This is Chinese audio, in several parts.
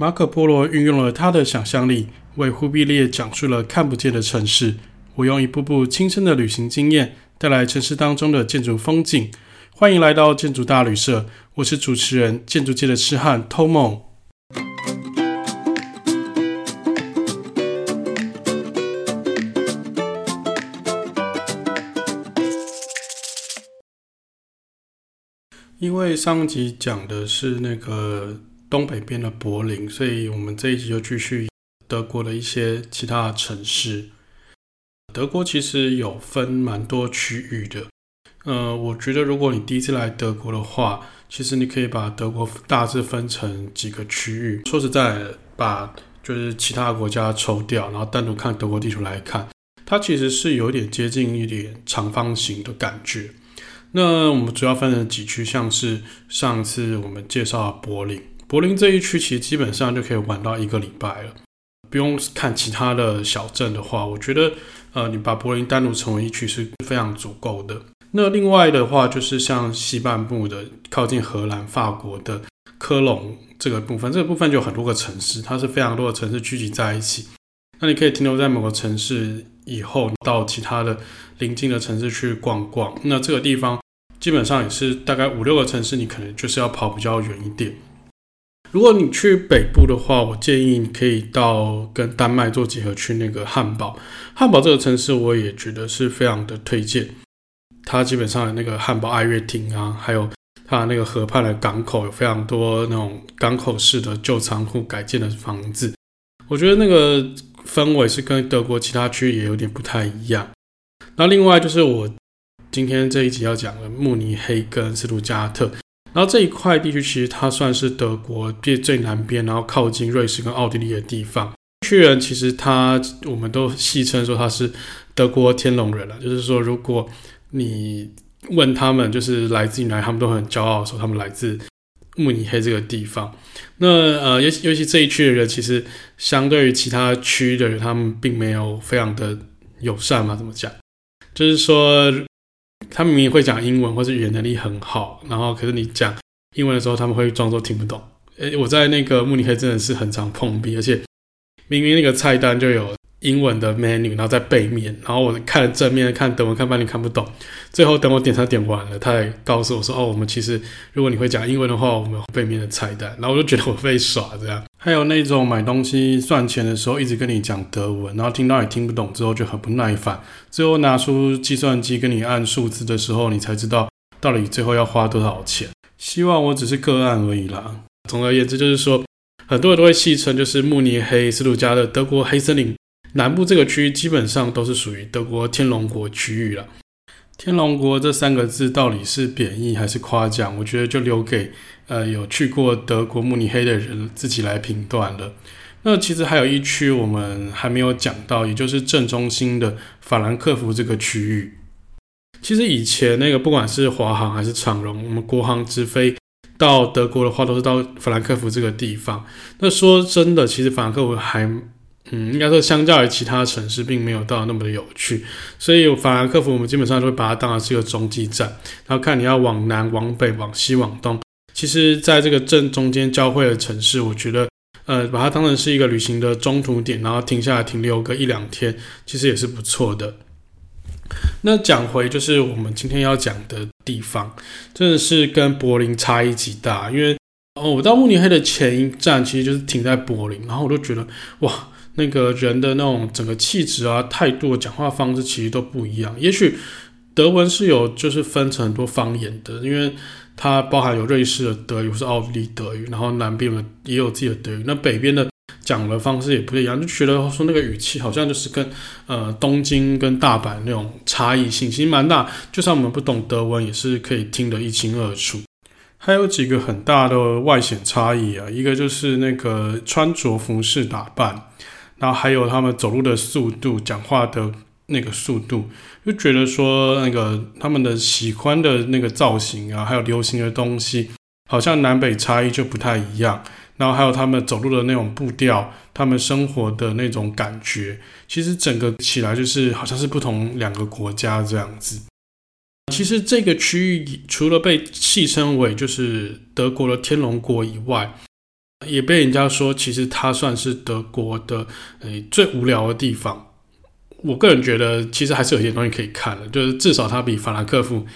马可波罗运用了他的想象力，为忽必烈讲述了看不见的城市。我用一步步亲身的旅行经验，带来城市当中的建筑风景。欢迎来到建筑大旅社，我是主持人，建筑界的痴汉 Tomo。因为上集讲的是那个东北边的柏林，所以我们这一集就继续德国的一些其他城市。德国其实有分蛮多区域的，呃，我觉得如果你第一次来德国的话，其实你可以把德国大致分成几个区域。说实在，把就是其他国家抽掉，然后单独看德国地图来看，它其实是有点接近一点长方形的感觉。那我们主要分成几区，像是上次我们介绍的柏林，柏林这一区其实基本上就可以玩到一个礼拜了，不用看其他的小镇的话，我觉得呃，你把柏林单独成为一区是非常足够的。那另外的话，就是像西半部的靠近荷兰、法国的科隆这个部分，这个部分就有很多个城市，它是非常多的城市聚集在一起。那你可以停留在某个城市以后，到其他的邻近的城市去逛逛。那这个地方基本上也是大概五六个城市，你可能就是要跑比较远一点。如果你去北部的话，我建议你可以到跟丹麦做结合，去那个汉堡。汉堡这个城市我也觉得是非常的推荐。它基本上那个汉堡爱乐厅啊，还有它那个河畔的港口，有非常多那种港口式的旧仓库改建的房子。我觉得那个。氛围是跟德国其他区也有点不太一样。那另外就是我今天这一集要讲的慕尼黑跟斯图加特，然后这一块地区其实它算是德国最最南边，然后靠近瑞士跟奥地利的地方。区人其实他我们都戏称说他是德国天龙人了，就是说如果你问他们就是来自于哪里，他们都很骄傲说他们来自。慕尼黑这个地方，那呃，尤其尤其这一区的人，其实相对于其他区的人，他们并没有非常的友善嘛。怎么讲？就是说，他明明会讲英文，或是语言能力很好，然后可是你讲英文的时候，他们会装作听不懂。诶，我在那个慕尼黑真的是很常碰壁，而且明明那个菜单就有。英文的 menu，然后在背面，然后我看正面看德文看半天看不懂，最后等我点餐点完了，他才告诉我说：“哦，我们其实如果你会讲英文的话，我们有背面的菜单。”然后我就觉得我被耍这样。还有那种买东西算钱的时候一直跟你讲德文，然后听到你听不懂之后就很不耐烦，最后拿出计算机跟你按数字的时候，你才知道到底最后要花多少钱。希望我只是个案而已啦。总而言之，就是说很多人都会戏称就是慕尼黑、斯图加的德国黑森林。南部这个区域基本上都是属于德国天龙国区域了。天龙国这三个字到底是贬义还是夸奖？我觉得就留给呃有去过德国慕尼黑的人自己来评断了。那其实还有一区我们还没有讲到，也就是正中心的法兰克福这个区域。其实以前那个不管是华航还是长荣，我们国航直飞到德国的话，都是到法兰克福这个地方。那说真的，其实法兰克福还。嗯，应该说，相较于其他城市，并没有到那么的有趣。所以法兰克福，我们基本上都会把它当成是一个中继站，然后看你要往南、往北、往西、往东。其实，在这个正中间交汇的城市，我觉得，呃，把它当成是一个旅行的中途点，然后停下来停留个一两天，其实也是不错的。那讲回就是我们今天要讲的地方，真的是跟柏林差异极大。因为哦，我到慕尼黑的前一站其实就是停在柏林，然后我都觉得哇。那个人的那种整个气质啊、态度、讲话方式其实都不一样。也许德文是有就是分成很多方言的，因为它包含有瑞士的德语，是奥地利德语，然后南边的也有自己的德语。那北边的讲的方式也不一样，就觉得说那个语气好像就是跟呃东京跟大阪那种差异性其实蛮大。就算我们不懂德文，也是可以听得一清二楚。还有几个很大的外显差异啊，一个就是那个穿着服饰打扮。然后还有他们走路的速度，讲话的那个速度，就觉得说那个他们的喜欢的那个造型啊，还有流行的东西，好像南北差异就不太一样。然后还有他们走路的那种步调，他们生活的那种感觉，其实整个起来就是好像是不同两个国家这样子。其实这个区域除了被戏称为就是德国的天龙国以外，也被人家说其实它算是德国的诶最无聊的地方。我个人觉得其实还是有些东西可以看的，就是至少它比法兰克福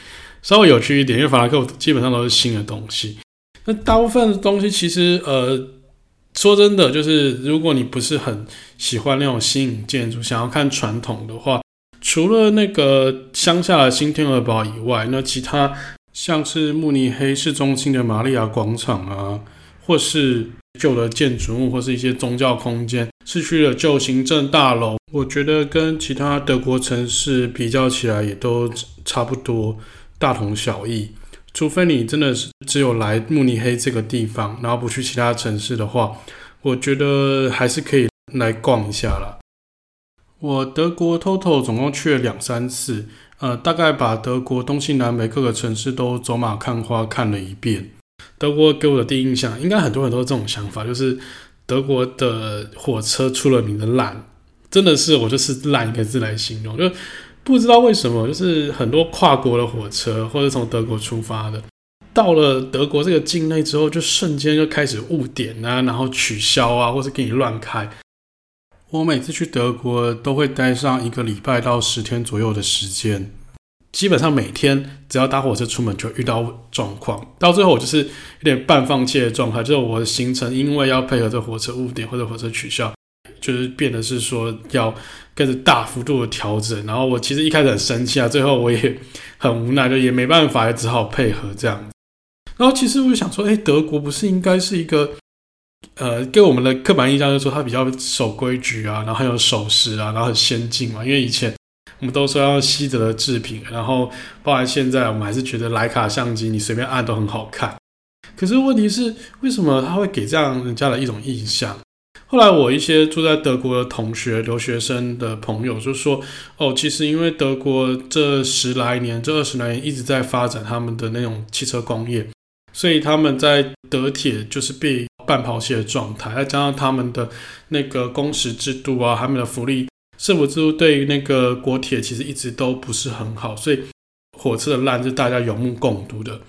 稍微有趣一点，因为法兰克福基本上都是新的东西。那大部分的东西其实呃。说真的，就是如果你不是很喜欢那种新颖建筑，想要看传统的话，除了那个乡下的新天鹅堡以外，那其他像是慕尼黑市中心的玛利亚广场啊，或是旧的建筑物，或是一些宗教空间，市区的旧行政大楼，我觉得跟其他德国城市比较起来，也都差不多，大同小异。除非你真的是只有来慕尼黑这个地方，然后不去其他城市的话，我觉得还是可以来逛一下啦。我德国 total 总共去了两三次，呃，大概把德国东西南北各个城市都走马看花看了一遍。德国给我的第一印象，应该很多人都是这种想法，就是德国的火车出了名的烂，真的是我就是烂一个字来形容，就。不知道为什么，就是很多跨国的火车，或者从德国出发的，到了德国这个境内之后，就瞬间就开始误点啊，然后取消啊，或是给你乱开。我每次去德国都会待上一个礼拜到十天左右的时间，基本上每天只要搭火车出门就遇到状况，到最后我就是有点半放弃的状态，就是我的行程因为要配合这火车误点或者火车取消。就是变得是说要跟着大幅度的调整，然后我其实一开始很生气啊，最后我也很无奈，就也没办法，也只好配合这样。然后其实我就想说，哎，德国不是应该是一个呃，给我们的刻板印象就是说它比较守规矩啊，然后很有守时啊，然后很先进嘛。因为以前我们都说要西德的制品，然后包含现在我们还是觉得徕卡相机你随便按都很好看。可是问题是，为什么他会给这样人家的一种印象？后来我一些住在德国的同学、留学生的朋友就说：“哦，其实因为德国这十来年、这二十来年一直在发展他们的那种汽车工业，所以他们在德铁就是被半抛弃的状态。再加上他们的那个工时制度啊，他们的福利、社福制度对于那个国铁其实一直都不是很好，所以火车的烂是大家有目共睹的。”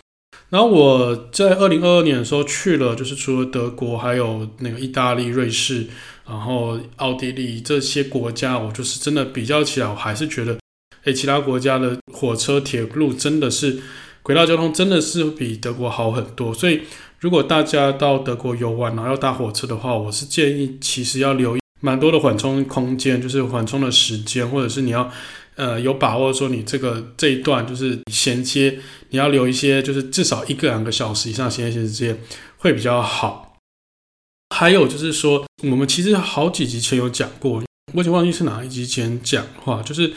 然后我在二零二二年的时候去了，就是除了德国，还有那个意大利、瑞士，然后奥地利这些国家，我就是真的比较起来，我还是觉得，诶，其他国家的火车、铁路真的是轨道交通真的是比德国好很多。所以，如果大家到德国游玩，然后要搭火车的话，我是建议其实要留意蛮多的缓冲空间，就是缓冲的时间，或者是你要。呃，有把握说你这个这一段就是衔接，你要留一些，就是至少一个两个小时以上衔接时间会比较好。还有就是说，我们其实好几集前有讲过，我已经忘记是哪一集前讲话，就是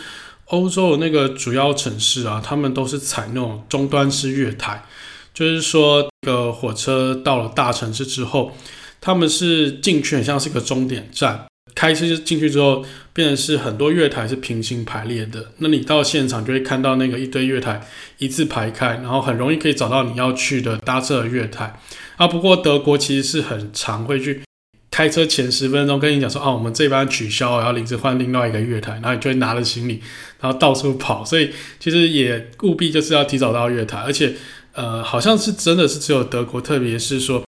欧洲的那个主要城市啊，他们都是采那种终端式月台，就是说，个火车到了大城市之后，他们是进去很像是一个终点站。开车进去之后，变成是很多月台是平行排列的。那你到现场就会看到那个一堆月台一字排开，然后很容易可以找到你要去的搭车的月台。啊，不过德国其实是很常会去开车前十分钟跟你讲说，啊，我们这班取消，然后临时换另外一个月台，然后你就会拿着行李，然后到处跑。所以其实也务必就是要提早到月台，而且呃，好像是真的是只有德国，特别是说。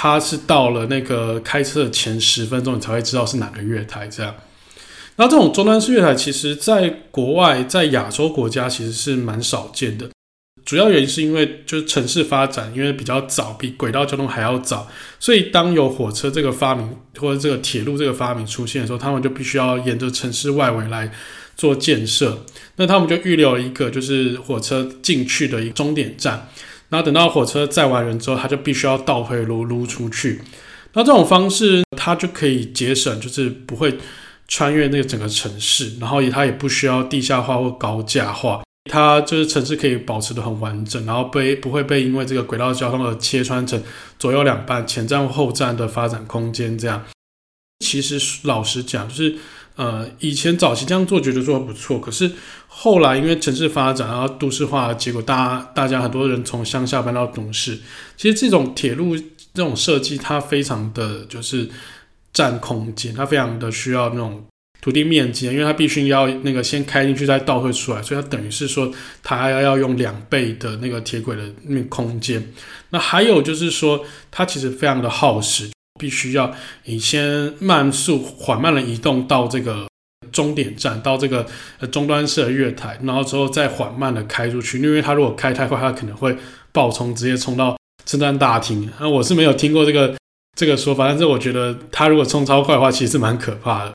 他是到了那个开车的前十分钟，你才会知道是哪个月台这样。那这种终端式月台，其实在国外，在亚洲国家其实是蛮少见的。主要原因是因为就是城市发展，因为比较早，比轨道交通还要早，所以当有火车这个发明或者这个铁路这个发明出现的时候，他们就必须要沿着城市外围来做建设。那他们就预留一个就是火车进去的一个终点站。然后等到火车载完人之后，他就必须要倒退噜噜出去。那这种方式，它就可以节省，就是不会穿越那个整个城市，然后也它也不需要地下化或高架化，它就是城市可以保持得很完整，然后被不会被因为这个轨道交通而切穿成左右两半、前站或后站的发展空间。这样，其实老实讲，就是。呃，以前早期这样做觉得说不错，可是后来因为城市发展，然后都市化，结果大家大家很多人从乡下搬到都市，其实这种铁路这种设计，它非常的就是占空间，它非常的需要那种土地面积，因为它必须要那个先开进去再倒退出来，所以它等于是说它还要要用两倍的那个铁轨的那个空间。那还有就是说，它其实非常的耗时，必须要你先慢速缓慢的移动到这个终点站，到这个呃终端式的月台，然后之后再缓慢的开出去，因为它如果开太快，它可能会爆冲，直接冲到车站大厅。那我是没有听过这个这个说法，但是我觉得它如果冲超快的话，其实蛮可怕的。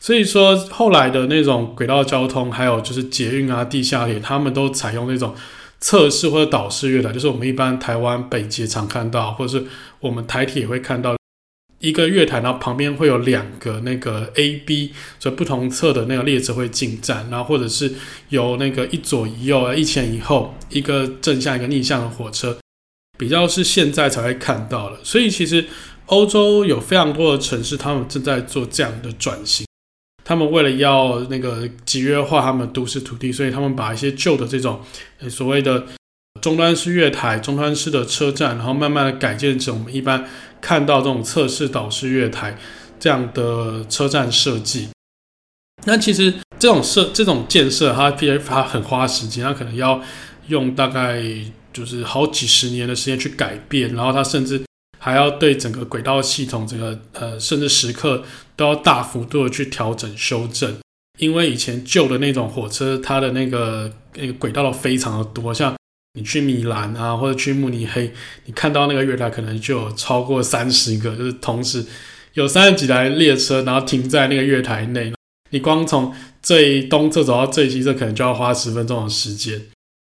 所以说，后来的那种轨道交通，还有就是捷运啊、地下铁，他们都采用那种侧式或者岛式月台，就是我们一般台湾北捷常看到，或者是我们台铁也会看到一个月台，然后旁边会有两个那个 A、B，所以不同侧的那个列车会进站，然后或者是有那个一左一右、一前一后，一个正向一个逆向的火车，比较是现在才会看到的。所以其实欧洲有非常多的城市，他们正在做这样的转型。他们为了要那个集约化他们都市土地，所以他们把一些旧的这种所谓的终端式月台、终端式的车站，然后慢慢的改建成我们一般看到这种侧式岛式月台这样的车站设计。那其实这种设这种建设，它必须它很花时间，它可能要用大概就是好几十年的时间去改变，然后它甚至。还要对整个轨道系统，这个呃，甚至时刻都要大幅度的去调整修正，因为以前旧的那种火车，它的那个那个轨道都非常的多，像你去米兰啊，或者去慕尼黑，你看到那个月台可能就有超过三十个，就是同时有三十几台列车，然后停在那个月台内，你光从最东侧走到最西侧，可能就要花十分钟的时间。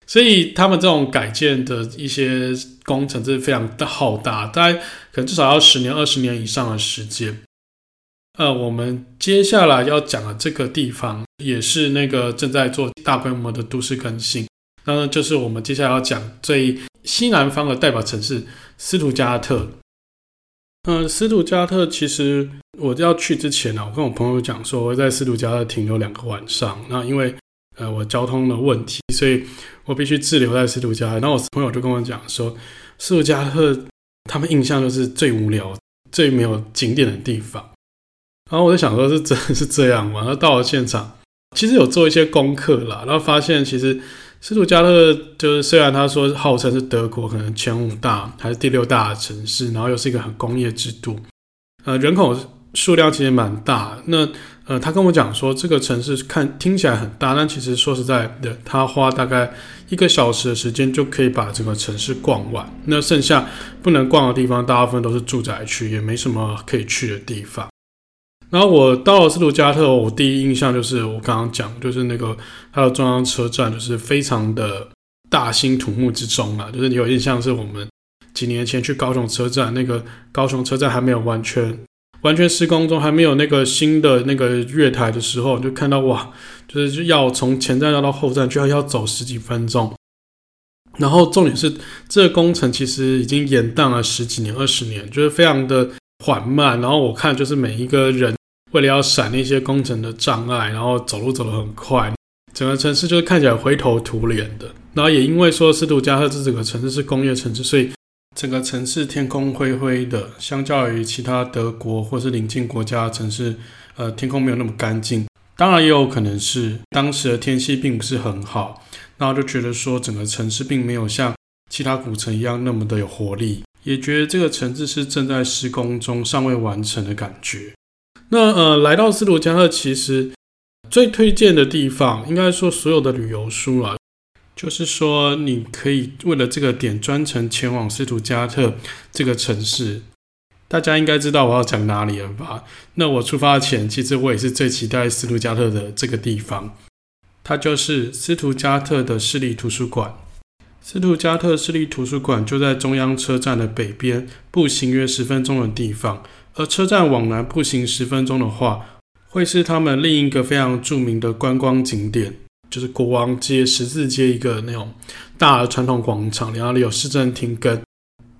所以他们这种改建的一些工程是非常的浩大，大概可能至少要十年、二十年以上的时间。呃，我们接下来要讲的这个地方，也是那个正在做大规模的都市更新。那就是我们接下来要讲最西南方的代表城市斯图加特。嗯、呃，斯图加特其实我要去之前呢，我跟我朋友讲说，我在斯图加特停留两个晚上。那因为呃，我交通的问题，所以我必须滞留在斯图加特。然后我朋友就跟我讲说，斯图加特他们印象就是最无聊、最没有景点的地方。然后我就想说，是真的是这样吗？然后到了现场，其实有做一些功课啦，然后发现其实斯图加特就是虽然他说号称是德国可能前五大还是第六大的城市，然后又是一个很工业制度，呃，人口数量其实蛮大。那呃，他跟我讲说，这个城市看听起来很大，但其实说实在的，他花大概一个小时的时间就可以把整个城市逛完。那剩下不能逛的地方，大部分都是住宅区，也没什么可以去的地方。然后我到了斯图加特，我第一印象就是我刚刚讲，就是那个它的中央车站，就是非常的大兴土木之中啊，就是你有印象是我们几年前去高雄车站，那个高雄车站还没有完全。完全施工中，还没有那个新的那个月台的时候，就看到哇，就是要从前站要到后站，居然要走十几分钟。然后重点是，这个工程其实已经延宕了十几年、二十年，就是非常的缓慢。然后我看，就是每一个人为了要闪那些工程的障碍，然后走路走得很快，整个城市就是看起来灰头土脸的。然后也因为说斯图加特这整个城市是工业城市，所以。整个城市天空灰灰的，相较于其他德国或是邻近国家的城市，呃，天空没有那么干净。当然也有可能是当时的天气并不是很好，然后就觉得说整个城市并没有像其他古城一样那么的有活力，也觉得这个城市是正在施工中尚未完成的感觉。那呃，来到斯图加特，其实最推荐的地方，应该说所有的旅游书啊。就是说，你可以为了这个点专程前往斯图加特这个城市。大家应该知道我要讲哪里了吧？那我出发前，其实我也是最期待斯图加特的这个地方。它就是斯图加特的市立图书馆。斯图加特市立图书馆就在中央车站的北边，步行约十分钟的地方。而车站往南步行十分钟的话，会是他们另一个非常著名的观光景点。就是国王街十字街一个那种大的传统广场，然后里有市政厅跟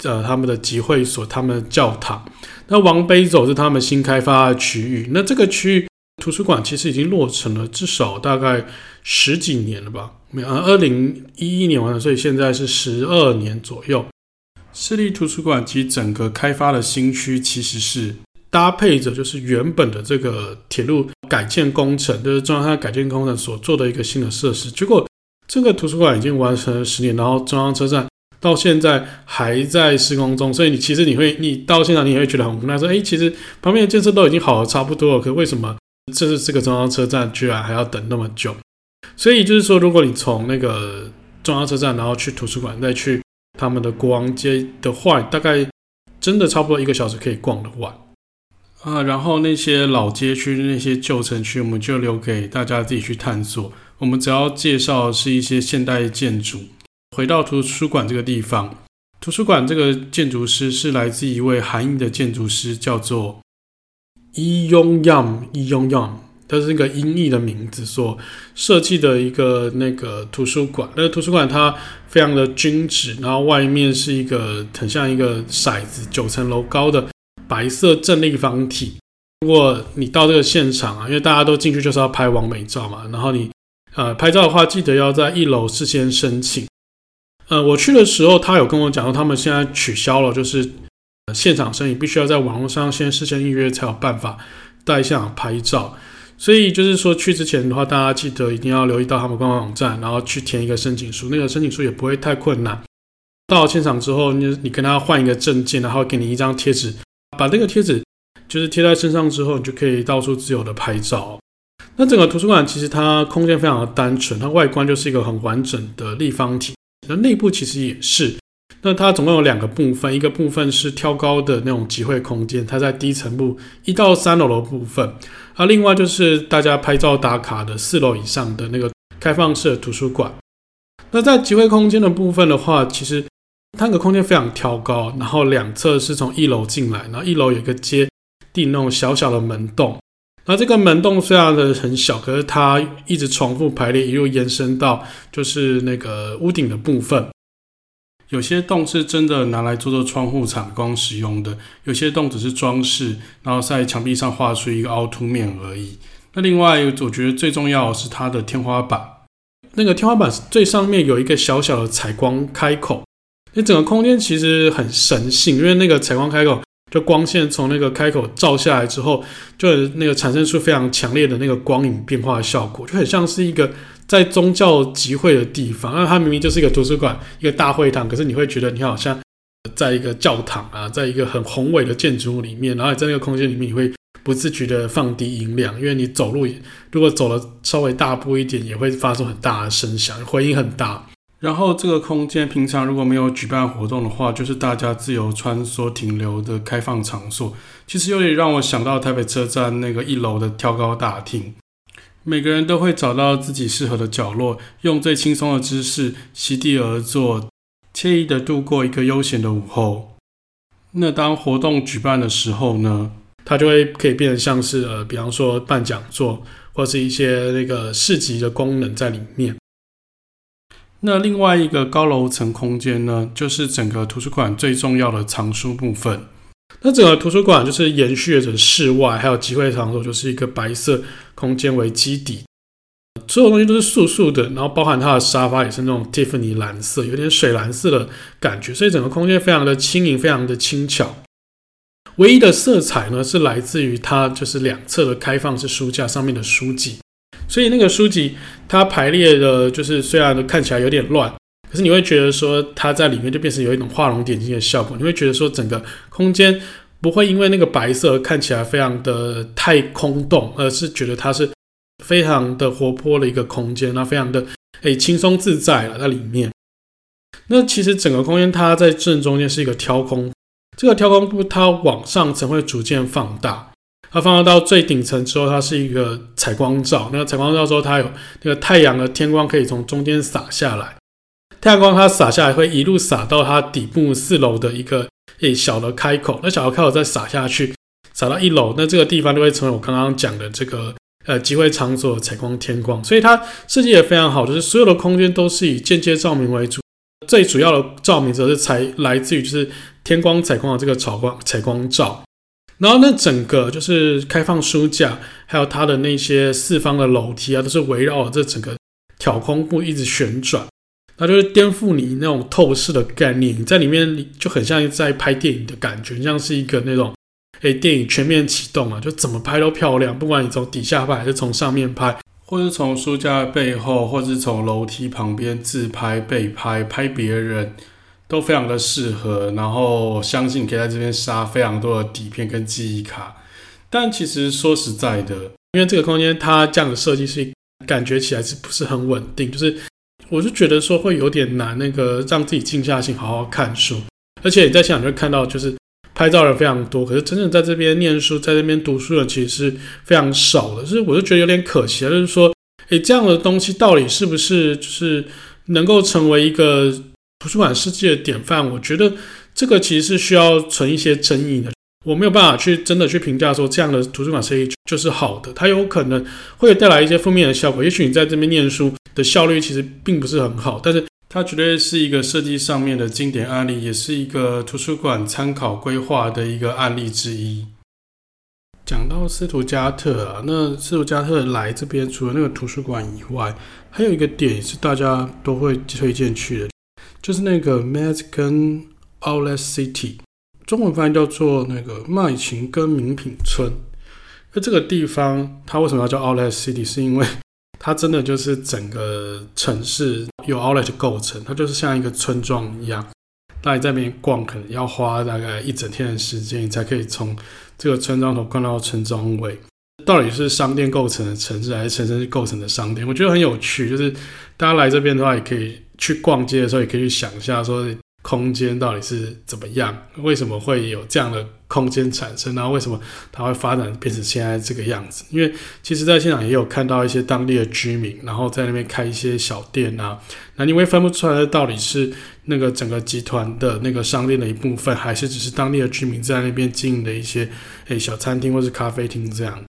呃他们的集会所、他们的教堂。那往北走是他们新开发的区域。那这个区域图书馆其实已经落成了至少大概十几年了吧？没有，二零一一年完了，所以现在是十二年左右。市立图书馆及整个开发的新区其实是搭配着就是原本的这个铁路改建工程，就是中央改建工程所做的一个新的设施。结果这个图书馆已经完成了十年，然后中央车站到现在还在施工中，所以你其实你会你到现场你也会觉得很无奈，说哎，其实旁边的建设都已经好的差不多了，可为什么这是这个中央车站居然还要等那么久？所以就是说，如果你从那个中央车站，然后去图书馆，再去他们的国王街的话，大概真的差不多一个小时可以逛得完啊。然后那些老街区、那些旧城区，我们就留给大家自己去探索。我们只要介绍是一些现代建筑。回到图书馆这个地方，图书馆这个建筑师是来自一位韩裔的建筑师，叫做伊庸样伊庸样。它是一个音译的名字所设计的一个那个图书馆。那个图书馆它非常的均质，然后外面是一个很像一个骰子，九层楼高的白色正立方体。如果你到这个现场啊，因为大家都进去就是要拍完美照嘛，然后你呃拍照的话，记得要在一楼事先申请。呃，我去的时候，他有跟我讲说，他们现在取消了，就是现场申请必须要在网络上先事先预约才有办法带现场拍照。所以就是说，去之前的话，大家记得一定要留意到他们官方网站，然后去填一个申请书。那个申请书也不会太困难。到了现场之后，你你跟他换一个证件，然后给你一张贴纸，把那个贴纸就是贴在身上之后，你就可以到处自由的拍照。那整个图书馆其实它空间非常的单纯，它外观就是一个很完整的立方体，那内部其实也是。那它总共有两个部分，一个部分是挑高的那种集会空间，它在低层部一到三楼的部分，啊，另外就是大家拍照打卡的四楼以上的那个开放式的图书馆。那在集会空间的部分的话，其实它那个空间非常挑高，然后两侧是从一楼进来，然后一楼有一个接地那种小小的门洞，那这个门洞虽然的很小，可是它一直重复排列，一路延伸到就是那个屋顶的部分。有些洞是真的拿来做做窗户采光使用的，有些洞只是装饰，然后在墙壁上画出一个凹凸面而已。那另外，我觉得最重要是它的天花板，那个天花板最上面有一个小小的采光开口，那整个空间其实很神性，因为那个采光开口，就光线从那个开口照下来之后，就那个产生出非常强烈的那个光影变化的效果，就很像是一个。在宗教集会的地方，那它明明就是一个图书馆，一个大会堂，可是你会觉得你好像在一个教堂啊，在一个很宏伟的建筑物里面，然后在那个空间里面，你会不自觉的放低音量，因为你走路如果走了稍微大步一点，也会发出很大的声响，回音很大。然后这个空间平常如果没有举办活动的话，就是大家自由穿梭停留的开放场所。其实有点让我想到台北车站那个一楼的挑高大厅。每个人都会找到自己适合的角落，用最轻松的姿势席地而坐，惬意地度过一个悠闲的午后。那当活动举办的时候呢，它就会可以变得像是呃，比方说办讲座，或是一些那个市集的功能在里面。那另外一个高楼层空间呢，就是整个图书馆最重要的藏书部分。那整个图书馆就是延续着室外还有集会场所，就是一个白色空间为基底，所有东西都是素素的，然后包含它的沙发也是那种蒂芙尼蓝色，有点水蓝色的感觉，所以整个空间非常的轻盈，非常的轻巧。唯一的色彩呢，是来自于它就是两侧的开放式书架上面的书籍，所以那个书籍它排列的，就是虽然看起来有点乱。可是你会觉得说它在里面就变成有一种画龙点睛的效果，你会觉得说整个空间不会因为那个白色看起来非常的太空洞，而是觉得它是非常的活泼的一个空间，那非常的诶轻松自在了在里面。那其实整个空间它在正中间是一个挑空，这个挑空不它往上层会逐渐放大，它放大到最顶层之后，它是一个采光罩。那个采光罩之后，它有那个太阳的天光可以从中间洒下来。太阳光它洒下来，会一路洒到它底部四楼的一个诶小的开口，那小的开口再洒下去，洒到一楼，那这个地方就会成为我刚刚讲的这个呃集会场所的采光天光，所以它设计也非常好，就是所有的空间都是以间接照明为主，最主要的照明则是采来自于就是天光采光的这个采光采光罩，然后那整个就是开放书架，还有它的那些四方的楼梯啊，都是围绕这整个挑空部一直旋转。那就是颠覆你那种透视的概念，你在里面就很像在拍电影的感觉，像是一个那种诶电影全面启动了，就怎么拍都漂亮，不管你从底下拍还是从上面拍，或是从书架背后，或是从楼梯旁边自拍、背拍、拍别人，都非常的适合。然后相信可以在这边杀非常多的底片跟记忆卡。但其实说实在的，因为这个空间它这样的设计是感觉起来是不是很稳定？就是我就觉得说会有点难，那个让自己静下心好好看书。而且你在现场就看到，就是拍照人非常多，可是真正在这边念书、在这边读书的人其实是非常少的。所以我就觉得有点可惜，就是说，诶，这样的东西到底是不是就是能够成为一个图书馆世界的典范？我觉得这个其实是需要存一些争议的。我没有办法去真的去评价说这样的图书馆设计就是好的，它有可能会带来一些负面的效果。也许你在这边念书的效率其实并不是很好，但是。它绝对是一个设计上面的经典案例，也是一个图书馆参考规划的一个案例之一。讲到斯图加特啊，那斯图加特来这边除了那个图书馆以外，还有一个点是大家都会推荐去的，就是那个 Mexican Outlet City，中文翻译叫做那个麦琴根名品村。那这个地方它为什么要叫 Outlet City？是因为它真的就是整个城市由 outlet 构成，它就是像一个村庄一样。那你在那边逛，可能要花大概一整天的时间，你才可以从这个村庄头逛到村庄尾。到底是商店构成的城市，还是城市构成的商店？我觉得很有趣。就是大家来这边的话，也可以去逛街的时候，也可以去想一下说。空间到底是怎么样？为什么会有这样的空间产生？然后为什么它会发展变成现在这个样子？因为其实在现场也有看到一些当地的居民，然后在那边开一些小店啊。那你会分不出来的到底是那个整个集团的那个商店的一部分，还是只是当地的居民在那边经营的一些诶小餐厅或是咖啡厅这样。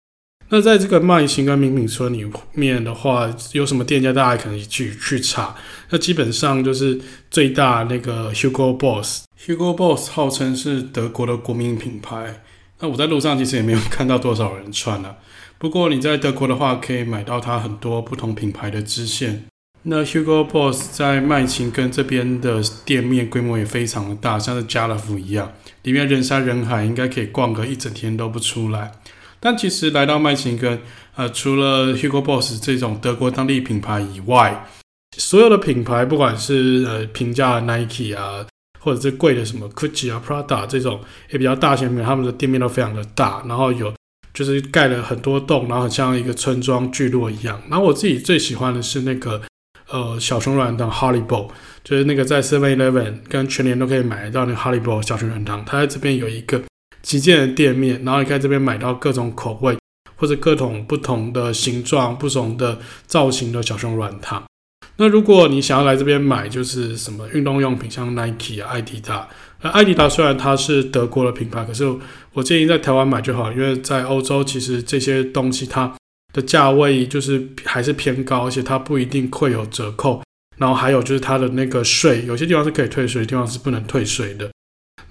那在这个麦琴跟名品村里面的话，有什么店家大家可能去去查。那基本上就是最大那个 Hugo Boss，Hugo Boss 号称是德国的国民品牌。那我在路上其实也没有看到多少人穿了。不过你在德国的话，可以买到它很多不同品牌的支线。那 Hugo Boss 在麦琴跟这边的店面规模也非常的大，像是家乐福一样，里面人山人海，应该可以逛个一整天都不出来。但其实来到麦琴根，呃，除了 Hugo Boss 这种德国当地品牌以外，所有的品牌，不管是呃平价的 Nike 啊，或者是贵的什么 Gucci 啊、Prada 这种也比较大型品牌，他们的店面都非常的大，然后有就是盖了很多栋，然后很像一个村庄聚落一样。然后我自己最喜欢的是那个呃小熊软糖 Haribo，就是那个在 Seven Eleven 跟全联都可以买到那个 Haribo 小熊软糖，它在这边有一个。旗舰的店面，然后你在这边买到各种口味或者各种不同的形状、不同的造型的小熊软糖。那如果你想要来这边买，就是什么运动用品，像 Nike 啊、艾迪达。呃，艾迪达虽然它是德国的品牌，可是我建议在台湾买就好，因为在欧洲其实这些东西它的价位就是还是偏高，而且它不一定会有折扣。然后还有就是它的那个税，有些地方是可以退税，地方是不能退税的。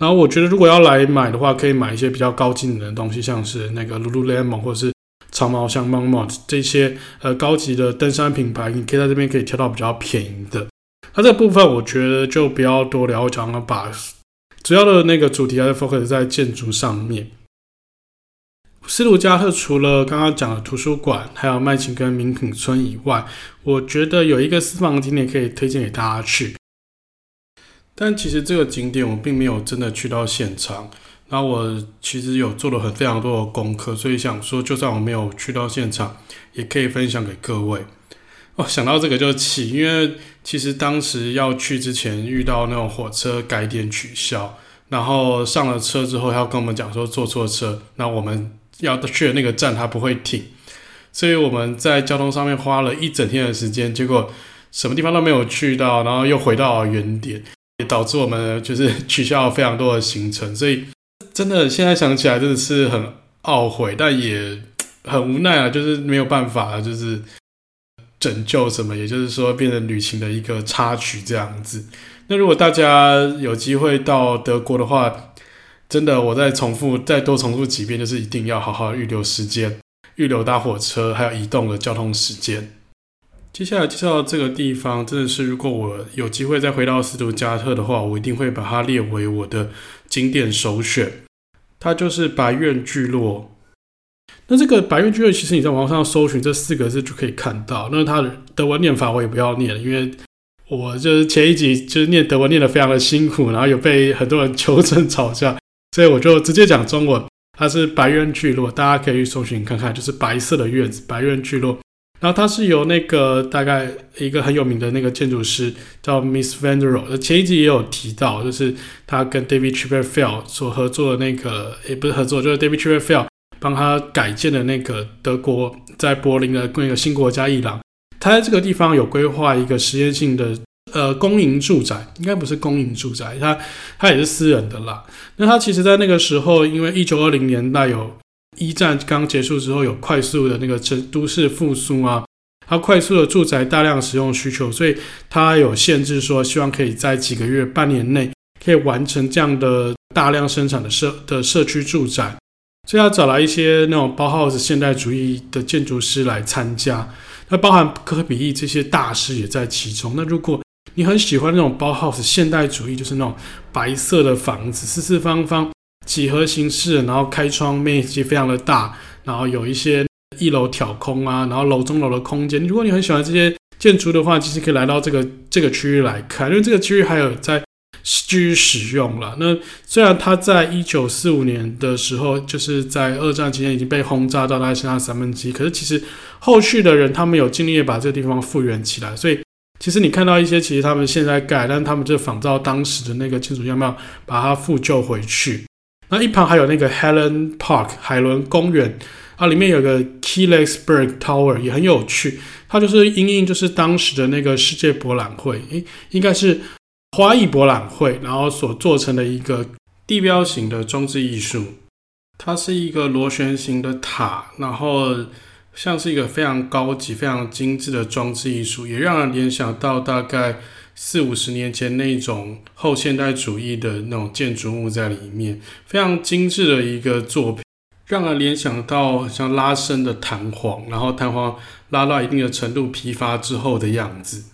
然后我觉得，如果要来买的话，可以买一些比较高机能的东西，像是那个 Lululemon 或者是长毛像 m o n m o t 这些呃高级的登山品牌，你可以在这边可以挑到比较便宜的。那这部分我觉得就不要多聊，我讲了把主要的那个主题还是 focus 在建筑上面。斯图加特除了刚刚讲的图书馆，还有麦琴跟名品村以外，我觉得有一个私房景点可以推荐给大家去。但其实这个景点我并没有真的去到现场，那我其实有做了很非常多的功课，所以想说，就算我没有去到现场，也可以分享给各位。哦，想到这个就气，因为其实当时要去之前遇到那种火车改点取消，然后上了车之后要跟我们讲说坐错车，那我们要去的那个站它不会停，所以我们在交通上面花了一整天的时间，结果什么地方都没有去到，然后又回到原点。也导致我们就是 取消了非常多的行程，所以真的现在想起来真的是很懊悔，但也 很无奈啊，就是没有办法，就是拯救什么，也就是说变成旅行的一个插曲这样子。那如果大家有机会到德国的话，真的我再重复再多重复几遍，就是一定要好好预留时间，预留搭火车还有移动的交通时间。接下来介绍这个地方，真的是如果我有机会再回到斯图加特的话，我一定会把它列为我的景点首选。它就是白院聚落。那这个白院聚落，其实你在网上搜寻这四个字就可以看到。那它的德文念法我也不要念了，因为我就是前一集就是念德文念得非常的辛苦，然后有被很多人纠正吵架，所以我就直接讲中文。它是白院聚落，大家可以去搜寻看看，就是白色的院子，白院聚落。然后它是由那个大概一个很有名的那个建筑师叫 Miss van der Rohe，前一集也有提到，就是他跟 David Chipperfield 所合作的那个，也不是合作，就是 David Chipperfield 帮他改建的那个德国在柏林的那个新国家艺廊。他在这个地方有规划一个实验性的呃公营住宅，应该不是公营住宅，他他也是私人的啦。那他其实在那个时候，因为一九二零年代有。一战刚结束之后，有快速的那个城都市复苏啊，它快速的住宅大量使用需求，所以它有限制说，希望可以在几个月、半年内可以完成这样的大量生产的社的社区住宅，所以要找来一些那种包豪斯现代主义的建筑师来参加，那包含科比意这些大师也在其中。那如果你很喜欢那种包豪斯现代主义，就是那种白色的房子，四四方方。几何形式，然后开窗面积非常的大，然后有一些一楼挑空啊，然后楼中楼的空间。如果你很喜欢这些建筑的话，其实可以来到这个这个区域来看，因为这个区域还有在继续使用了。那虽然它在一九四五年的时候，就是在二战期间已经被轰炸到大概剩下三分之一，可是其实后续的人他们有尽力把这个地方复原起来，所以其实你看到一些其实他们现在盖，但他们就仿照当时的那个建筑样貌，把它复旧回去。那一旁还有那个 Helen Park 海伦公园啊，里面有个 Keilingsberg Tower 也很有趣，它就是因应就是当时的那个世界博览会，诶，应该是花艺博览会，然后所做成的一个地标型的装置艺术。它是一个螺旋形的塔，然后像是一个非常高级、非常精致的装置艺术，也让人联想到大概。四五十年前那种后现代主义的那种建筑物在里面，非常精致的一个作品，让人联想到像拉伸的弹簧，然后弹簧拉到一定的程度疲乏之后的样子。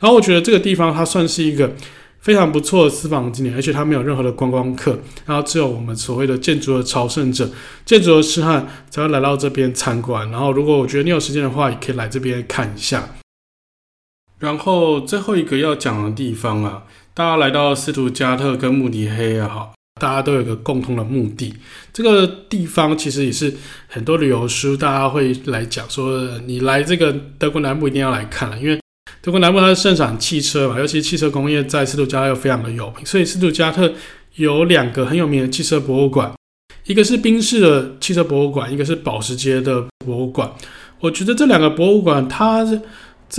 然后我觉得这个地方它算是一个非常不错的私房景点，而且它没有任何的观光客，然后只有我们所谓的建筑的朝圣者、建筑的痴汉才会来到这边参观。然后如果我觉得你有时间的话，也可以来这边看一下。然后最后一个要讲的地方啊，大家来到斯图加特跟慕尼黑也好，大家都有一个共同的目的。这个地方其实也是很多旅游书大家会来讲说，你来这个德国南部一定要来看了，因为德国南部它是盛产汽车嘛，尤其汽车工业在斯图加特又非常的有名，所以斯图加特有两个很有名的汽车博物馆，一个是宾士的汽车博物馆，一个是保时捷的博物馆。我觉得这两个博物馆它。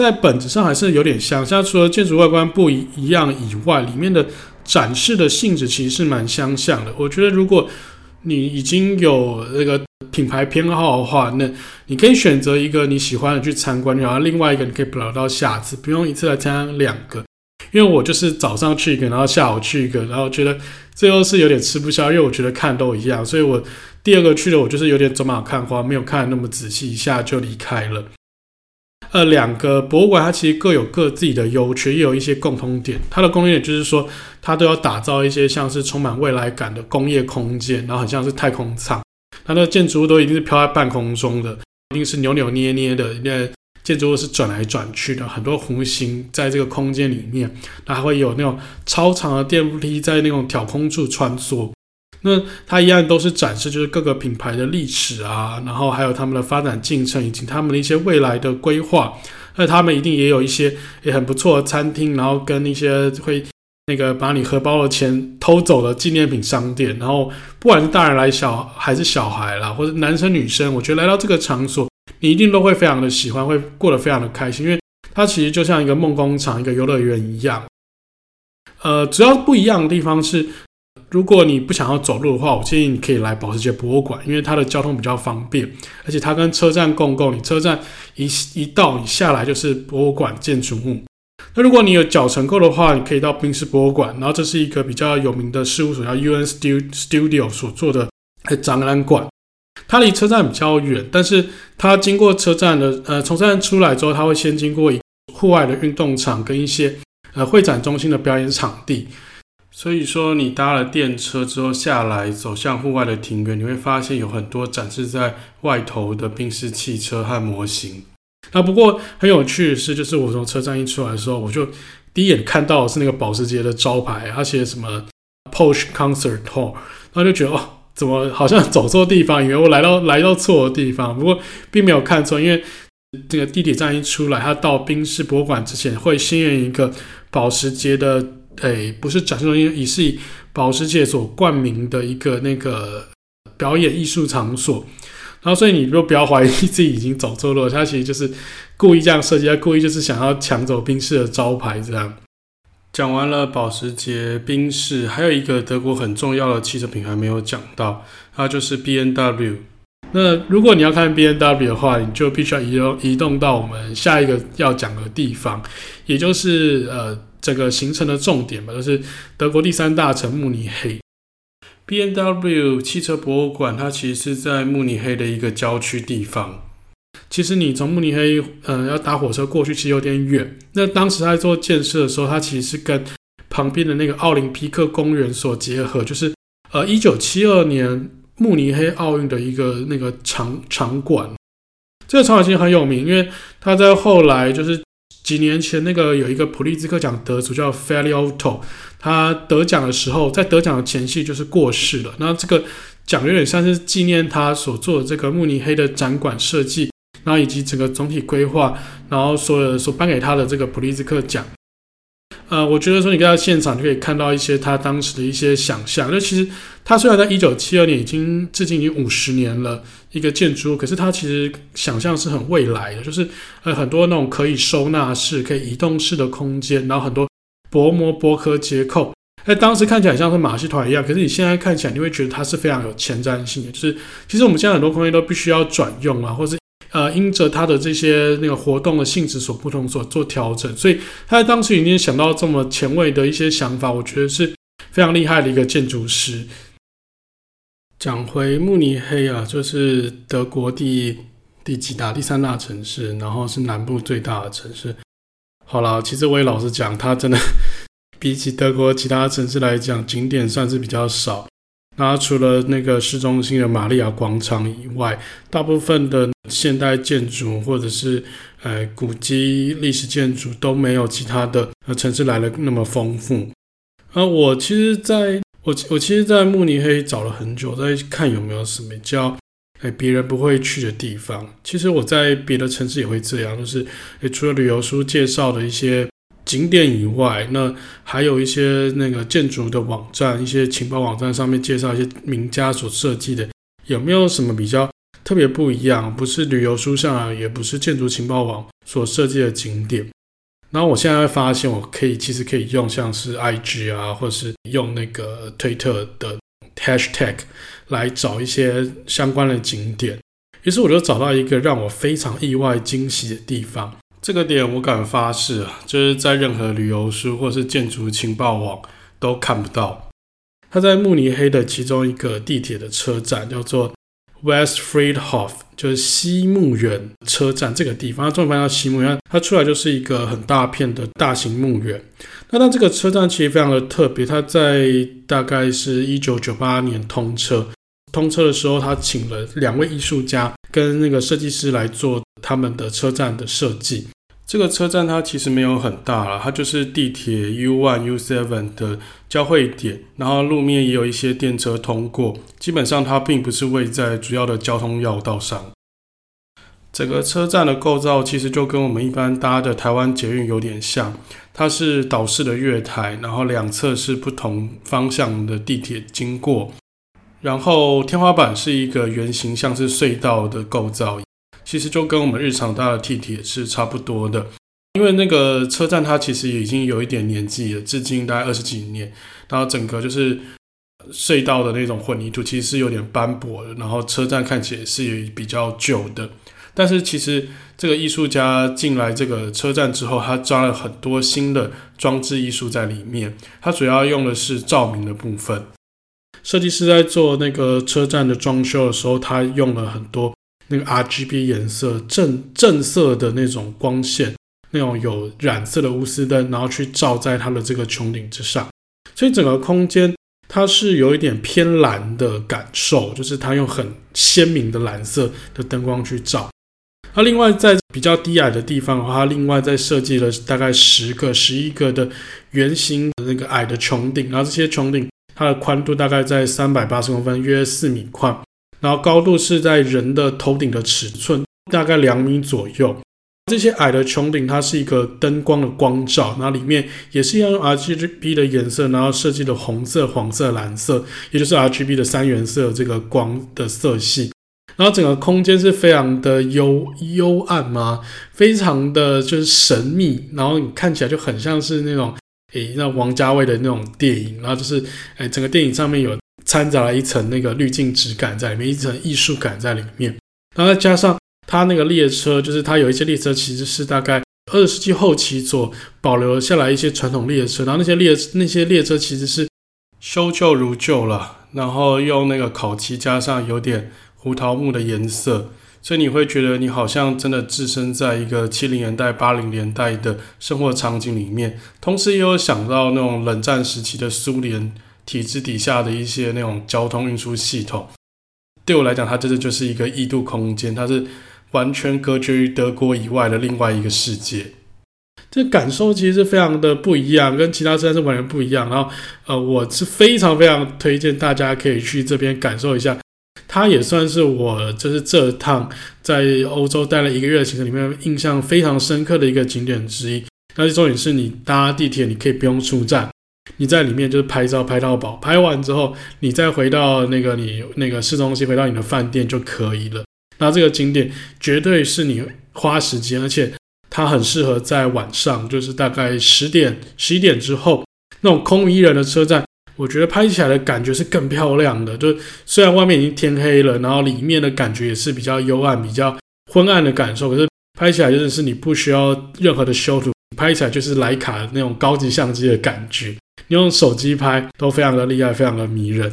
在本质上还是有点像，像除了建筑外观不一一样以外，里面的展示的性质其实是蛮相像的。我觉得如果你已经有那个品牌偏好的话，那你可以选择一个你喜欢的去参观，然后另外一个你可以保留到下次，不用一次来参加两个。因为我就是早上去一个，然后下午去一个，然后觉得最后是有点吃不消，因为我觉得看都一样，所以我第二个去的我就是有点走马看花，没有看那么仔细，一下就离开了。呃，两个博物馆它其实各有各自己的优缺，也有一些共通点。它的共通点就是说，它都要打造一些像是充满未来感的工业空间，然后很像是太空舱。它的建筑物都一定是飘在半空中的，一定是扭扭捏捏的，那建筑物是转来转去的，很多弧形在这个空间里面，它会有那种超长的电梯在那种挑空处穿梭。那它一样都是展示，就是各个品牌的历史啊，然后还有他们的发展进程，以及他们的一些未来的规划。那他们一定也有一些也很不错的餐厅，然后跟一些会那个把你荷包的钱偷走的纪念品商店。然后不管是大人来小还是小孩啦，或者男生女生，我觉得来到这个场所，你一定都会非常的喜欢，会过得非常的开心，因为它其实就像一个梦工厂、一个游乐园一样。呃，主要不一样的地方是。如果你不想要走路的话，我建议你可以来保时捷博物馆，因为它的交通比较方便，而且它跟车站共构，你车站一一到，你下来就是博物馆建筑物。那如果你有脚程够的话，你可以到宾士博物馆，然后这是一个比较有名的事务所，叫 UN Studio 所做的展览馆。它离车站比较远，但是它经过车站的呃，从车站出来之后，它会先经过户外的运动场跟一些呃会展中心的表演场地。所以说，你搭了电车之后下来，走向户外的庭园，你会发现有很多展示在外头的宾士汽车和模型。那不过很有趣的是，就是我从车站一出来的时候，我就第一眼看到是那个保时捷的招牌，它写什么 Porsche Concert Hall，然后就觉得哦，怎么好像走错地方，以为我来到来到错的地方。不过并没有看错，因为这个地铁站一出来，它到宾士博物馆之前会先验一个保时捷的。哎，不是展示中心，也是以保时捷所冠名的一个那个表演艺术场所。然后，所以你就不要怀疑自己已经走错路，他其实就是故意这样设计，他故意就是想要抢走宾士的招牌。这样讲完了保时捷、宾士，还有一个德国很重要的汽车品牌没有讲到，它就是 B N W。那如果你要看 B N W 的话，你就必须要移动移动到我们下一个要讲的地方，也就是呃。这个行程的重点吧，就是德国第三大城慕尼黑。BMW 汽车博物馆，它其实是在慕尼黑的一个郊区地方。其实你从慕尼黑，呃，要搭火车过去，其实有点远。那当时在做建设的时候，它其实是跟旁边的那个奥林匹克公园所结合，就是呃，一九七二年慕尼黑奥运的一个那个场场馆。这个场馆其实很有名，因为它在后来就是。几年前，那个有一个普利兹克奖得主叫 Filiotto，他得奖的时候，在得奖的前夕就是过世了。那这个奖有点像是纪念他所做的这个慕尼黑的展馆设计，然后以及整个总体规划，然后所有所颁给他的这个普利兹克奖。呃，我觉得说你跟他现场就可以看到一些他当时的一些想象。那其实他虽然在一九七二年已经至今已经五十年了一个建筑物，可是他其实想象是很未来的，就是呃很多那种可以收纳式、可以移动式的空间，然后很多薄膜薄壳结构。哎，当时看起来像是马戏团一样，可是你现在看起来你会觉得它是非常有前瞻性的。就是其实我们现在很多空间都必须要转用啊，或是。呃，因着他的这些那个活动的性质所不同，所做调整，所以他在当时已经想到这么前卫的一些想法，我觉得是非常厉害的一个建筑师。讲回慕尼黑啊，就是德国第第几大？第三大城市，然后是南部最大的城市。好了，其实我也老实讲，它真的 比起德国其他城市来讲，景点算是比较少。那除了那个市中心的玛利亚广场以外，大部分的现代建筑或者是呃古迹历史建筑都没有其他的呃城市来的那么丰富。啊，我其实在我我其实，在慕尼黑找了很久，在看有没有什么叫哎别人不会去的地方。其实我在别的城市也会这样，就是诶除了旅游书介绍的一些。景点以外，那还有一些那个建筑的网站，一些情报网站上面介绍一些名家所设计的，有没有什么比较特别不一样？不是旅游书上啊，也不是建筑情报网所设计的景点。然后我现在会发现，我可以其实可以用像是 IG 啊，或是用那个推特的 Hashtag 来找一些相关的景点。于是我就找到一个让我非常意外惊喜的地方。这个点我敢发誓啊，就是在任何旅游书或是建筑情报网都看不到。它在慕尼黑的其中一个地铁的车站，叫做 Westfriedhof，就是西木园车站这个地方。它中文翻叫西木园，它出来就是一个很大片的大型墓园。那它这个车站其实非常的特别，它在大概是一九九八年通车。通车的时候，他请了两位艺术家跟那个设计师来做他们的车站的设计。这个车站它其实没有很大了，它就是地铁 U1、U7 的交汇点，然后路面也有一些电车通过。基本上它并不是位在主要的交通要道上。整个车站的构造其实就跟我们一般搭的台湾捷运有点像，它是岛式的月台，然后两侧是不同方向的地铁经过，然后天花板是一个圆形，像是隧道的构造。其实就跟我们日常搭的地铁是差不多的，因为那个车站它其实已经有一点年纪了，至今大概二十几年，然后整个就是隧道的那种混凝土其实是有点斑驳的，然后车站看起来是比较旧的。但是其实这个艺术家进来这个车站之后，他装了很多新的装置艺术在里面，他主要用的是照明的部分。设计师在做那个车站的装修的时候，他用了很多。那个 RGB 颜色正正色的那种光线，那种有染色的钨丝灯，然后去照在它的这个穹顶之上，所以整个空间它是有一点偏蓝的感受，就是它用很鲜明的蓝色的灯光去照。它另外在比较低矮的地方的话，它另外再设计了大概十个、十一个的圆形的那个矮的穹顶，然后这些穹顶它的宽度大概在三百八十公分，约四米宽，然后高度是在人的头顶的尺寸，大概两米左右。这些矮的穹顶它是一个灯光的光照，然后里面也是要用 RGB 的颜色，然后设计的红色、黄色、蓝色，也就是 RGB 的三原色这个光的色系。然后整个空间是非常的幽幽暗嘛，非常的就是神秘，然后你看起来就很像是那种诶，那王家卫的那种电影，然后就是诶，整个电影上面有掺杂了一层那个滤镜质感在里面，一层艺术感在里面，然后再加上它那个列车，就是它有一些列车其实是大概二十世纪后期所保留下来一些传统列车，然后那些列那些列车其实是修旧如旧了，然后用那个烤漆加上有点。胡桃木的颜色，所以你会觉得你好像真的置身在一个七零年代、八零年代的生活场景里面，同时也有想到那种冷战时期的苏联体制底下的一些那种交通运输系统。对我来讲，它真的就是一个异度空间，它是完全隔绝于德国以外的另外一个世界。这感受其实是非常的不一样，跟其他车站是完全不一样。然后，呃，我是非常非常推荐大家可以去这边感受一下。它也算是我就是这趟在欧洲待了一个月的行程里面印象非常深刻的一个景点之一。但是重点是你搭地铁，你可以不用出站，你在里面就是拍照拍到饱，拍完之后你再回到那个你那个市中心，回到你的饭店就可以了。那这个景点绝对是你花时间，而且它很适合在晚上，就是大概十点、十一点之后那种空无一人的车站。我觉得拍起来的感觉是更漂亮的，就虽然外面已经天黑了，然后里面的感觉也是比较幽暗、比较昏暗的感受，可是拍起来真的是你不需要任何的修图，拍起来就是徕卡那种高级相机的感觉，你用手机拍都非常的厉害，非常的迷人。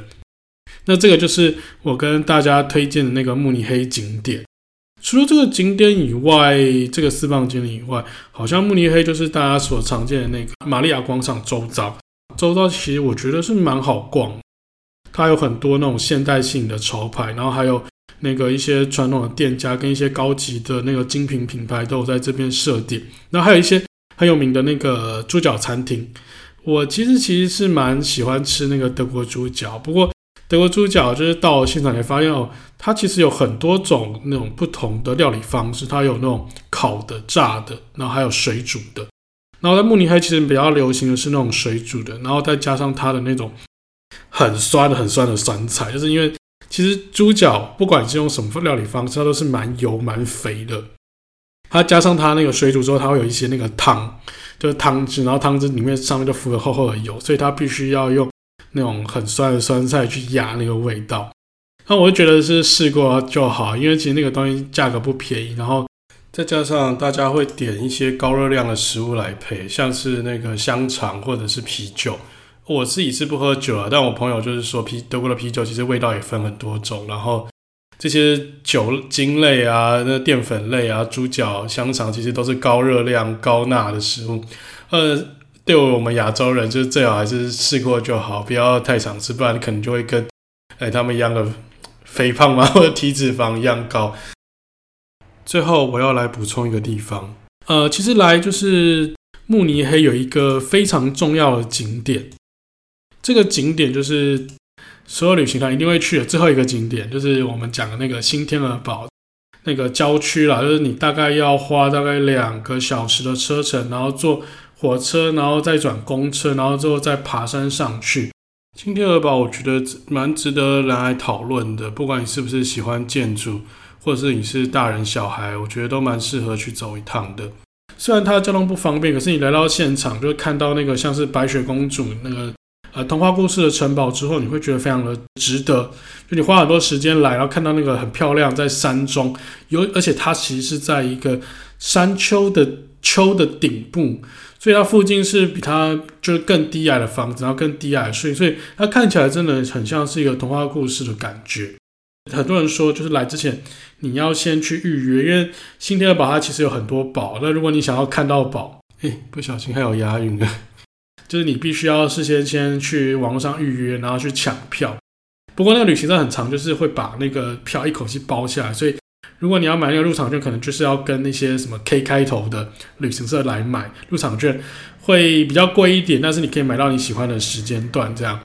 那这个就是我跟大家推荐的那个慕尼黑景点。除了这个景点以外，这个四棒景点以外，好像慕尼黑就是大家所常见的那个玛利亚广场周遭。周遭其实我觉得是蛮好逛，它有很多那种现代性的潮牌，然后还有那个一些传统的店家跟一些高级的那个精品品牌都有在这边设点，然后还有一些很有名的那个猪脚餐厅。我其实其实是蛮喜欢吃那个德国猪脚，不过德国猪脚就是到现场才发现哦，它其实有很多种那种不同的料理方式，它有那种烤的、炸的，然后还有水煮的。然后在慕尼黑其实比较流行的是那种水煮的，然后再加上它的那种很酸的、很酸的酸菜，就是因为其实猪脚不管是用什么料理方式，它都是蛮油、蛮肥的。它加上它那个水煮之后，它会有一些那个汤，就是汤汁，然后汤汁里面上面就浮了厚厚的油，所以它必须要用那种很酸的酸菜去压那个味道。那我就觉得是试过就好，因为其实那个东西价格不便宜，然后。再加上大家会点一些高热量的食物来配，像是那个香肠或者是啤酒。我自己是不喝酒啊，但我朋友就是说啤德国的啤酒其实味道也分很多种，然后这些酒精类啊、那淀粉类啊、猪脚、香肠其实都是高热量、高钠的食物。呃，对我们亚洲人就是最好还是试过就好，不要太常吃，不然可能就会跟哎他们一样的肥胖嘛，或者体脂肪一样高。最后我要来补充一个地方，呃，其实来就是慕尼黑有一个非常重要的景点，这个景点就是所有旅行团一定会去的最后一个景点，就是我们讲的那个新天鹅堡那个郊区啦，就是你大概要花大概两个小时的车程，然后坐火车，然后再转公车，然后之后再爬山上去。新天鹅堡我觉得蛮值得来讨论的，不管你是不是喜欢建筑。或者是你是大人小孩，我觉得都蛮适合去走一趟的。虽然它交通不方便，可是你来到现场就看到那个像是白雪公主那个呃童话故事的城堡之后，你会觉得非常的值得。就你花很多时间来，然后看到那个很漂亮在山中，有而且它其实是在一个山丘的丘的顶部，所以它附近是比它就是更低矮的房子，然后更低矮的树，所以它看起来真的很像是一个童话故事的感觉。很多人说，就是来之前你要先去预约，因为新天鹅堡它其实有很多堡。那如果你想要看到宝，哎，不小心还有押韵了。就是你必须要事先先去网络上预约，然后去抢票。不过那个旅行社很长，就是会把那个票一口气包下来，所以如果你要买那个入场券，可能就是要跟那些什么 K 开头的旅行社来买入场券，会比较贵一点，但是你可以买到你喜欢的时间段。这样，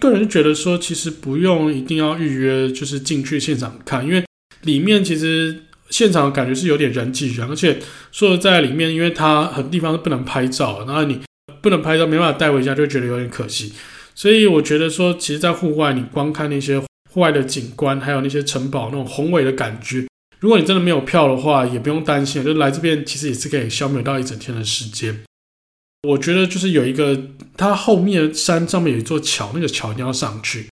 个人觉得说，其实不用一定要预约，就是进去现场看，因为里面其实现场感觉是有点人挤人，而且说在里面，因为它很多地方是不能拍照，然后你不能拍照，没办法带回家，就觉得有点可惜。所以我觉得说，其实，在户外，你光看那些户外的景观，还有那些城堡那种宏伟的感觉，如果你真的没有票的话，也不用担心，就来这边其实也是可以消磨到一整天的时间。我觉得就是有一个，它后面山上面有一座桥，那个桥一定要上去。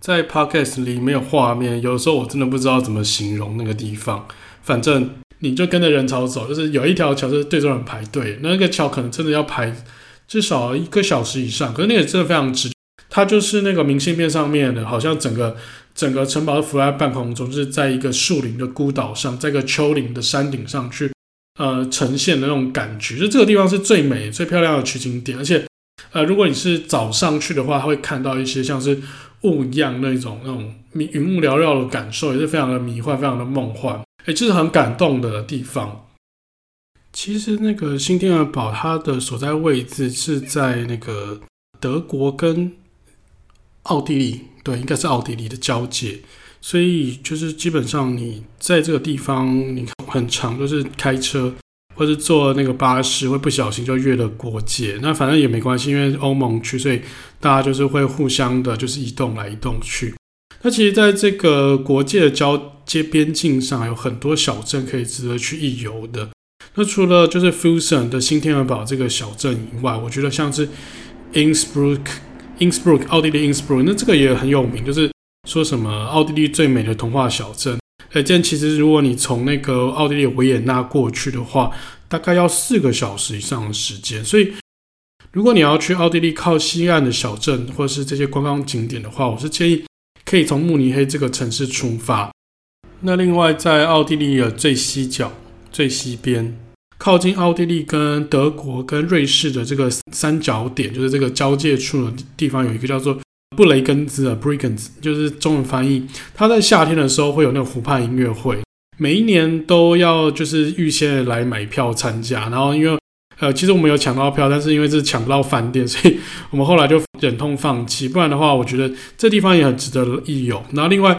在 Podcast 里没有画面，有时候我真的不知道怎么形容那个地方。反正你就跟着人潮走，就是有一条桥是对着人排队，那个桥可能真的要排至少一个小时以上，可是那个真的非常值。它就是那个明信片上面的，好像整个整个城堡都浮在半空中，就是在一个树林的孤岛上，在一个丘陵的山顶上去，呃，呈现的那种感觉。就这个地方是最美、最漂亮的取景点，而且，呃，如果你是早上去的话，会看到一些像是雾一样那种那种云雾缭绕的感受，也是非常的迷幻、非常的梦幻，诶，这是很感动的地方。其实那个新天鹅堡，它的所在位置是在那个德国跟奥地利，对，应该是奥地利的交界，所以就是基本上你在这个地方，你很长，就是开车或者坐那个巴士，会不小心就越了国界。那反正也没关系，因为欧盟区，所以大家就是会互相的，就是移动来移动去。那其实，在这个国界的交接边境上，有很多小镇可以值得去一游的。那除了就是 Fussen 的新天鹅堡这个小镇以外，我觉得像是 Innsbruck。Innsbruck，奥地利 Innsbruck，那这个也很有名，就是说什么奥地利最美的童话小镇。哎，这样其实如果你从那个奥地利维也纳过去的话，大概要四个小时以上的时间。所以，如果你要去奥地利靠西岸的小镇或者是这些观光景点的话，我是建议可以从慕尼黑这个城市出发。那另外，在奥地利的最西角、最西边。靠近奥地利跟德国跟瑞士的这个三角点，就是这个交界处的地方，有一个叫做布雷根兹啊，Bregenz，就是中文翻译。它在夏天的时候会有那个湖畔音乐会，每一年都要就是预先来买票参加。然后因为呃，其实我们有抢到票，但是因为是抢不到饭店，所以我们后来就忍痛放弃。不然的话，我觉得这地方也很值得一游。然后另外。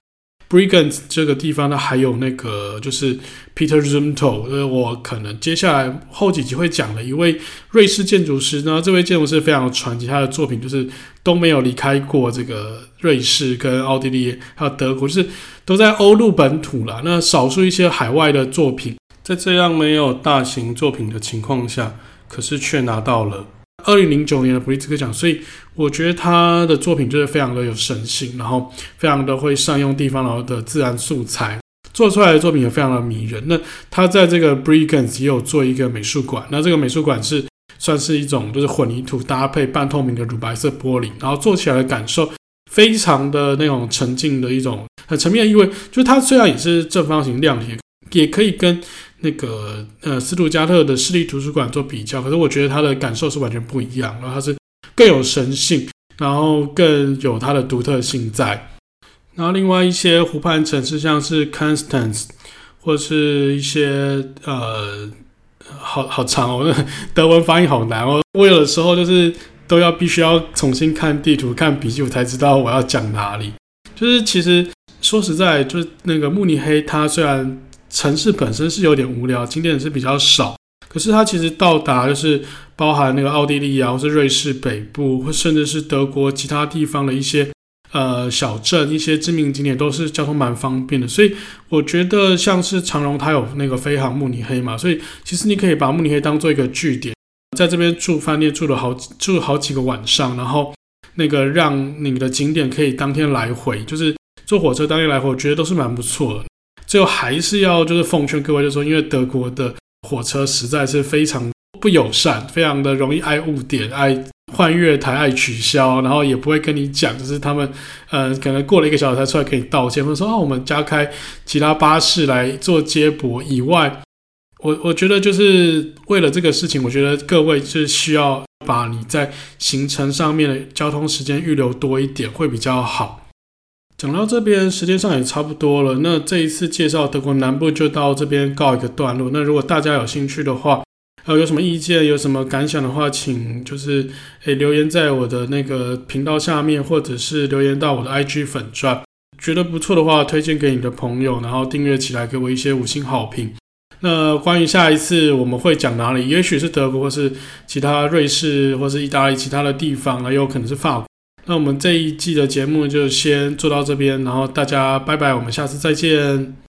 Brigant 这个地方呢，还有那个就是 Peter Zumthor，呃，我可能接下来后几集会讲的一位瑞士建筑师呢，这位建筑师非常传奇，他的作品就是都没有离开过这个瑞士跟奥地利还有德国，就是都在欧陆本土啦。那少数一些海外的作品，在这样没有大型作品的情况下，可是却拿到了。二零零九年的普利兹克奖，所以我觉得他的作品就是非常的有神性，然后非常的会善用地方的自然素材，做出来的作品也非常的迷人。那他在这个 Bregenz 也有做一个美术馆，那这个美术馆是算是一种就是混凝土搭配半透明的乳白色玻璃，然后做起来的感受非常的那种沉静的一种很沉闷的意味。就是它虽然也是正方形亮体，也可以跟。那个呃，斯图加特的市立图书馆做比较，可是我觉得它的感受是完全不一样，然后它是更有神性，然后更有它的独特性在。然后另外一些湖畔城市，像是 Constance 或是一些呃，好好长哦，德文发音好难哦。我有的时候就是都要必须要重新看地图、看笔记，我才知道我要讲哪里。就是其实说实在，就是那个慕尼黑，它虽然城市本身是有点无聊，景点是比较少。可是它其实到达就是包含那个奥地利啊，或是瑞士北部，或甚至是德国其他地方的一些呃小镇，一些知名景点都是交通蛮方便的。所以我觉得像是长荣，它有那个飞航慕尼黑嘛，所以其实你可以把慕尼黑当做一个据点，在这边住饭店住了好住好几个晚上，然后那个让你的景点可以当天来回，就是坐火车当天来回，我觉得都是蛮不错的。最后还是要就是奉劝各位，就是说，因为德国的火车实在是非常不友善，非常的容易爱误点、爱换月台、爱取消，然后也不会跟你讲，就是他们呃可能过了一个小时才出来给你道歉，或者说啊我们加开其他巴士来做接驳以外，我我觉得就是为了这个事情，我觉得各位是需要把你在行程上面的交通时间预留多一点，会比较好。讲到这边，时间上也差不多了。那这一次介绍德国南部就到这边告一个段落。那如果大家有兴趣的话，呃，有什么意见，有什么感想的话，请就是诶留言在我的那个频道下面，或者是留言到我的 IG 粉钻。觉得不错的话，推荐给你的朋友，然后订阅起来，给我一些五星好评。那关于下一次我们会讲哪里，也许是德国，或是其他瑞士，或是意大利其他的地方，也有可能是法国。那我们这一季的节目就先做到这边，然后大家拜拜，我们下次再见。